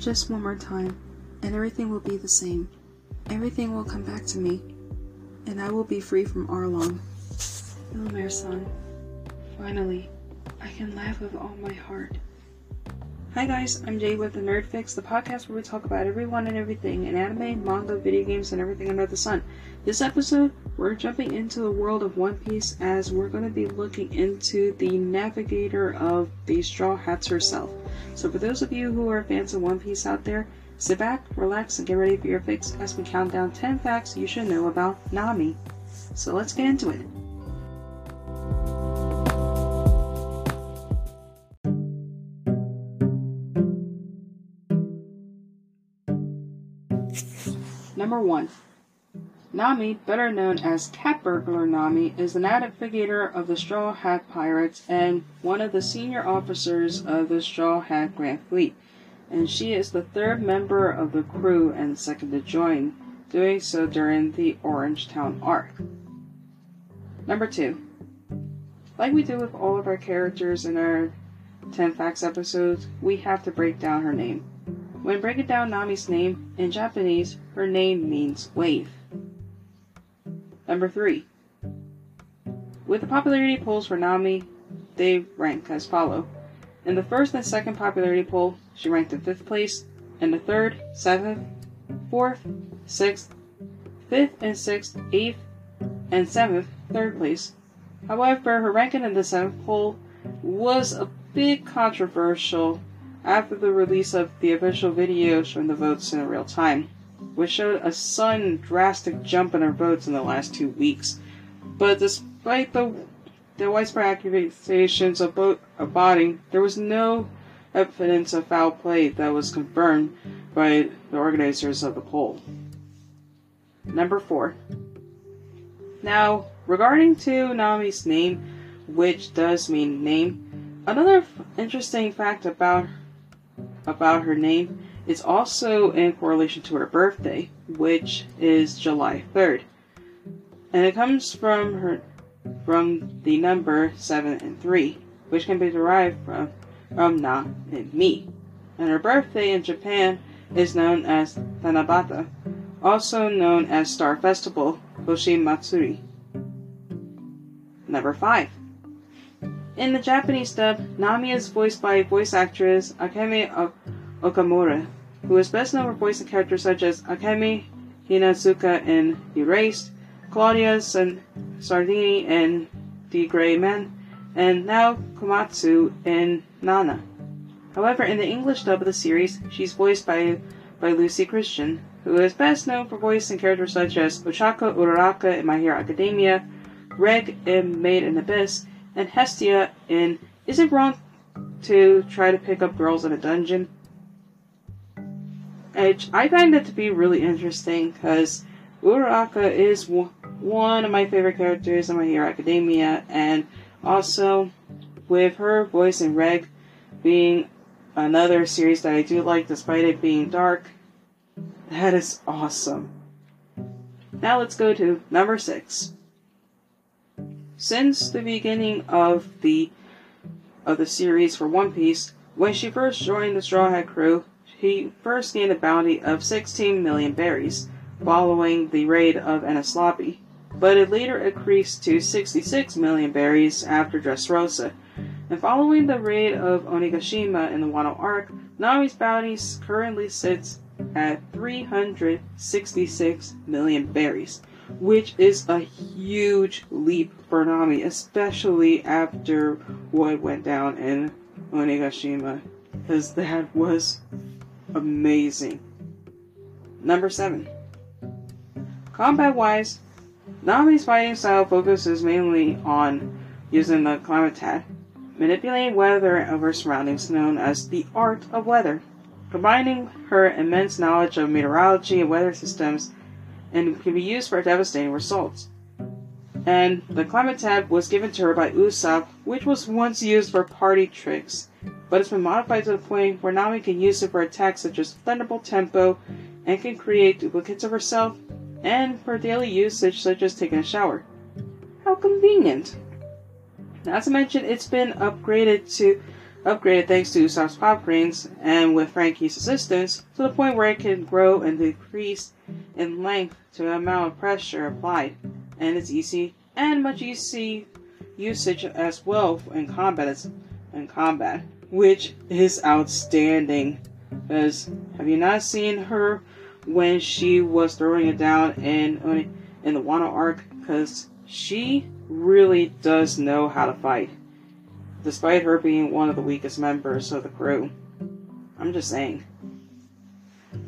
Just one more time, and everything will be the same. Everything will come back to me, and I will be free from Arlong. Oh, Illumer-san, finally, I can laugh with all my heart. Hi guys, I'm Jay with the Nerd Fix, the podcast where we talk about everyone and everything in anime, manga, video games, and everything under the sun. This episode, we're jumping into the world of One Piece as we're going to be looking into the navigator of the Straw Hats herself. So, for those of you who are fans of One Piece out there, sit back, relax, and get ready for your fix as we count down 10 facts you should know about Nami. So, let's get into it. Number 1. Nami, better known as Cat Burglar Nami, is the navigator of the Straw Hat Pirates and one of the senior officers of the Straw Hat Grand Fleet, and she is the third member of the crew and second to join, doing so during the Orange Town arc. Number 2. Like we do with all of our characters in our 10 Facts episodes, we have to break down her name. When breaking down Nami's name, in Japanese, her name means wave. Number 3. With the popularity polls for Nami, they rank as follow. In the first and second popularity poll, she ranked in 5th place. In the third, 7th, 4th, 6th, 5th and 6th, 8th, and 7th, 3rd place. However, her ranking in the 7th poll was a bit controversial after the release of the official video showing the votes in real time, which showed a sudden drastic jump in her votes in the last two weeks. But despite the the widespread accusations of, bo- of botting, there was no evidence of foul play that was confirmed by the organizers of the poll. Number four. Now, regarding to Nami's name, which does mean name, another f- interesting fact about about her name is also in correlation to her birthday, which is July 3rd. And it comes from her from the number 7 and 3, which can be derived from from Na and Mi. And her birthday in Japan is known as Tanabata, also known as Star Festival, Hoshi Matsuri. Number 5. In the Japanese dub, Nami is voiced by voice actress Akemi Okamura, who is best known for voicing characters such as Akemi Hinazuki in Erased, Claudia San- Sardini in The Gray Man, and now Komatsu in Nana. However, in the English dub of the series, she's voiced by, by Luci Christian, who is best known for voicing characters such as Ochako Uraraka in My Hero Academia, Reg in Made in Abyss, and Hestia in Is It Wrong to Try to Pick Up Girls in a Dungeon? I find it to be really interesting because Uraraka is w- one of my favorite characters in My Hero Academia, and also with her voice in Reg being another series that I do like despite it being dark, that is awesome. Now let's go to number six. Since the beginning of the of the series for One Piece, when she first joined the Straw Hat crew, she first gained a bounty of 16 million berries, following the raid of Enies Lobby, but it later increased to 66 million berries after Dressrosa. And following the raid of Onigashima in the Wano arc, Nami's bounty currently sits at 366 million berries, which is a huge leap for Nami, especially after what went down in Onigashima, because that was amazing. Number 7. Combat wise, Nami's fighting style focuses mainly on using the Clima-Tact, manipulating weather over surroundings known as the art of weather, combining her immense knowledge of meteorology and weather systems and can be used for devastating results. And the Clima-Tact was given to her by Usopp, which was once used for party tricks, but it's been modified to the point where Nami can use it for attacks such as Thunderbolt Tempo and can create duplicates of herself, and for daily usage such as taking a shower. How convenient! Not to mention, it's been upgraded to upgraded thanks to Usopp's Pop Greens and with Franky's assistance to the point where it can grow and decrease in length to the amount of pressure applied, and it's easy and much easy usage as well in combat in combat, which is outstanding. Because have you not seen her when she was throwing it down in uh, in the Wano arc? Because she really does know how to fight despite her being one of the weakest members of the crew. I'm just saying.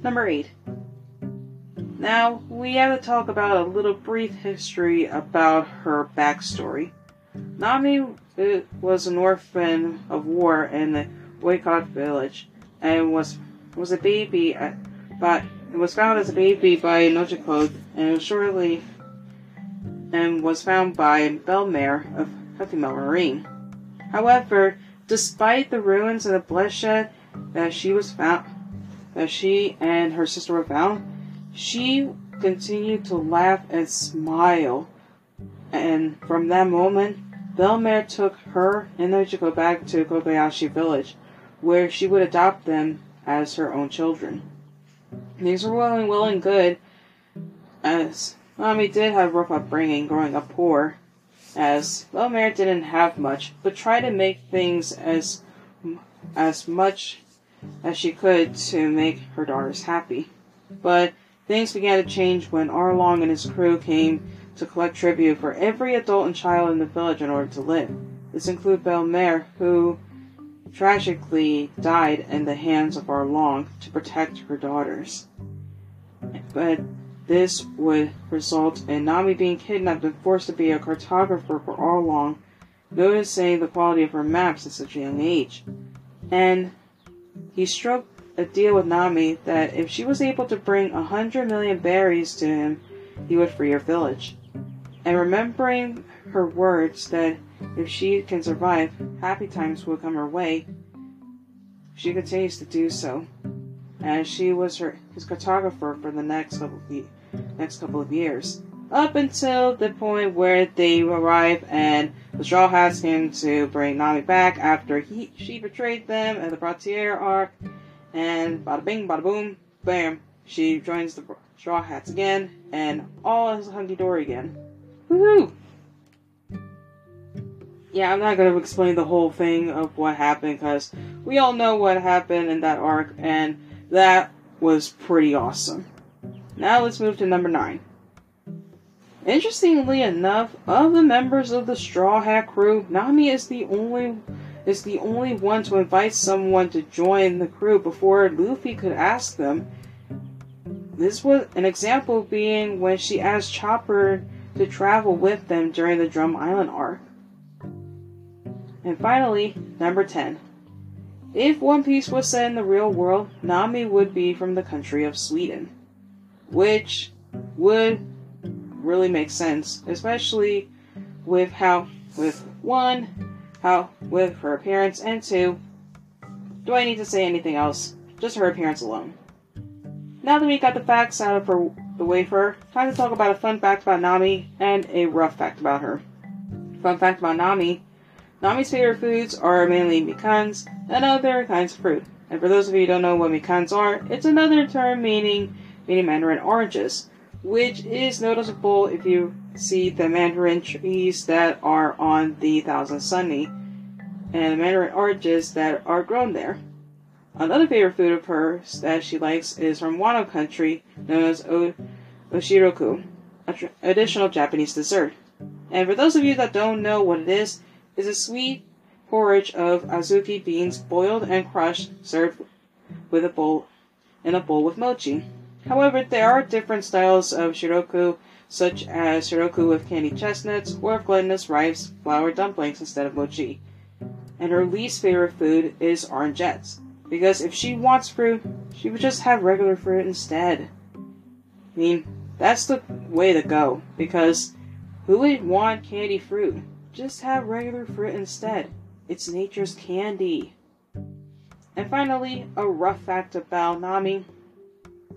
Number 8. Now, we have to talk about a little brief history about her backstory. Nami was an orphan of war in the Boycott village and was was a baby at, but was found as a baby by Nojiko and was shortly and was found by Belle-Mère of Heffelmel Marine. However, despite the ruins and the bloodshed that she was found, that she and her sister were found, she continued to laugh and smile. And from that moment, Belle-Mère took her and Nojiko back to Cocoyasi village, where she would adopt them as her own children. Things were and well and good, as Nami did have rough upbringing growing up poor, as Belle-Mère didn't have much, but tried to make things as as much as she could to make her daughters happy. But things began to change when Arlong and his crew came to collect tribute for every adult and child in the village in order to live. This included Belle-Mère, who tragically died in the hands of Arlong to protect her daughters. But this would result in Nami being kidnapped and forced to be a cartographer for Arlong, noticing the quality of her maps at such a young age. And he struck a deal with Nami that if she was able to bring a hundred million berries to him, he would free her village. And remembering her words that if she can survive, happy times will come her way, she continues to do so. And she was her his cartographer for the next couple of, next couple of years, up until the point where they arrive and the Straw Hats came to bring Nami back after he she betrayed them at the Brautier arc, and bada bing, bada boom, bam, she joins the Straw Hats again, and all is hunky dory again. Woohoo! Yeah, I'm not going to explain the whole thing of what happened because we all know what happened in that arc, and that was pretty awesome. Now let's move to number 9. Interestingly enough, of the members of the Straw Hat crew, Nami is the only is the only one to invite someone to join the crew before Luffy could ask them. This was an example being when she asked Chopper to travel with them during the Drum Island arc. And finally, number 10. If One Piece was set in the real world, Nami would be from the country of Sweden. Which would really make sense, especially with how, with one, how, with her appearance, and two, do I need to say anything else? Just her appearance alone. Now that we got the facts out of her, the wafer. time to talk about a fun fact about Nami and a rough fact about her. Fun fact about Nami Nami's favorite foods are mainly mikans and other kinds of fruit. And for those of you who don't know what mikans are, it's another term meaning meaning mandarin oranges, which is noticeable if you see the mandarin trees that are on the Thousand Sunny and the mandarin oranges that are grown there. Another favorite food of hers that she likes is from Wano country, known as o- oshiruko, a traditional Japanese dessert. And for those of you that don't know what it is, is a sweet porridge of azuki beans boiled and crushed, served with a bowl in a bowl with mochi. However, there are different styles of shiruko, such as shiruko with candied chestnuts or glutinous rice flour dumplings instead of mochi. And her least favorite food is orangettes, because if she wants fruit, she would just have regular fruit instead. I mean, that's the way to go, because who would want candy fruit? Just have regular fruit instead. It's nature's candy. And finally, a rough fact about Nami.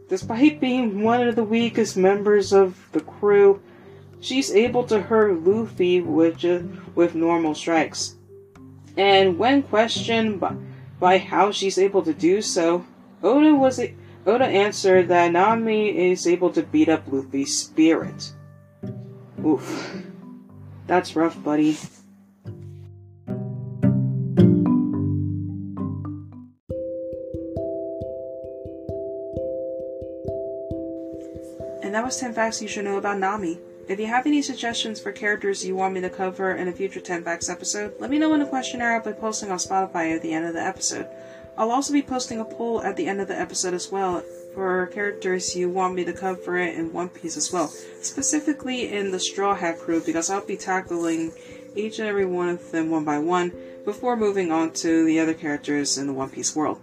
Despite being one of the weakest members of the crew, she's able to hurt Luffy with, with normal strikes. And when questioned by, by how she's able to do so, Oda was a, Oda answered that Nami is able to beat up Luffy's spirit. Oof. That's rough, buddy. And that was 10 facts you should know about Nami. If you have any suggestions for characters you want me to cover in a future 10 Facts episode, let me know in the questionnaire I'll be posting on Spotify at the end of the episode. I'll also be posting a poll at the end of the episode as well for characters you want me to cover it in One Piece as well, specifically in the Straw Hat crew because I'll be tackling each and every one of them one by one before moving on to the other characters in the One Piece world.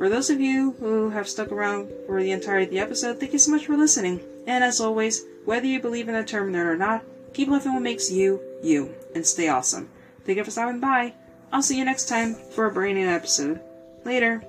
For those of you who have stuck around for the entirety of the episode, thank you so much for listening. And as always, whether you believe in a term or not, keep living what makes you, you, and stay awesome. Thank you for stopping by. I'll see you next time for a brand new episode. Later.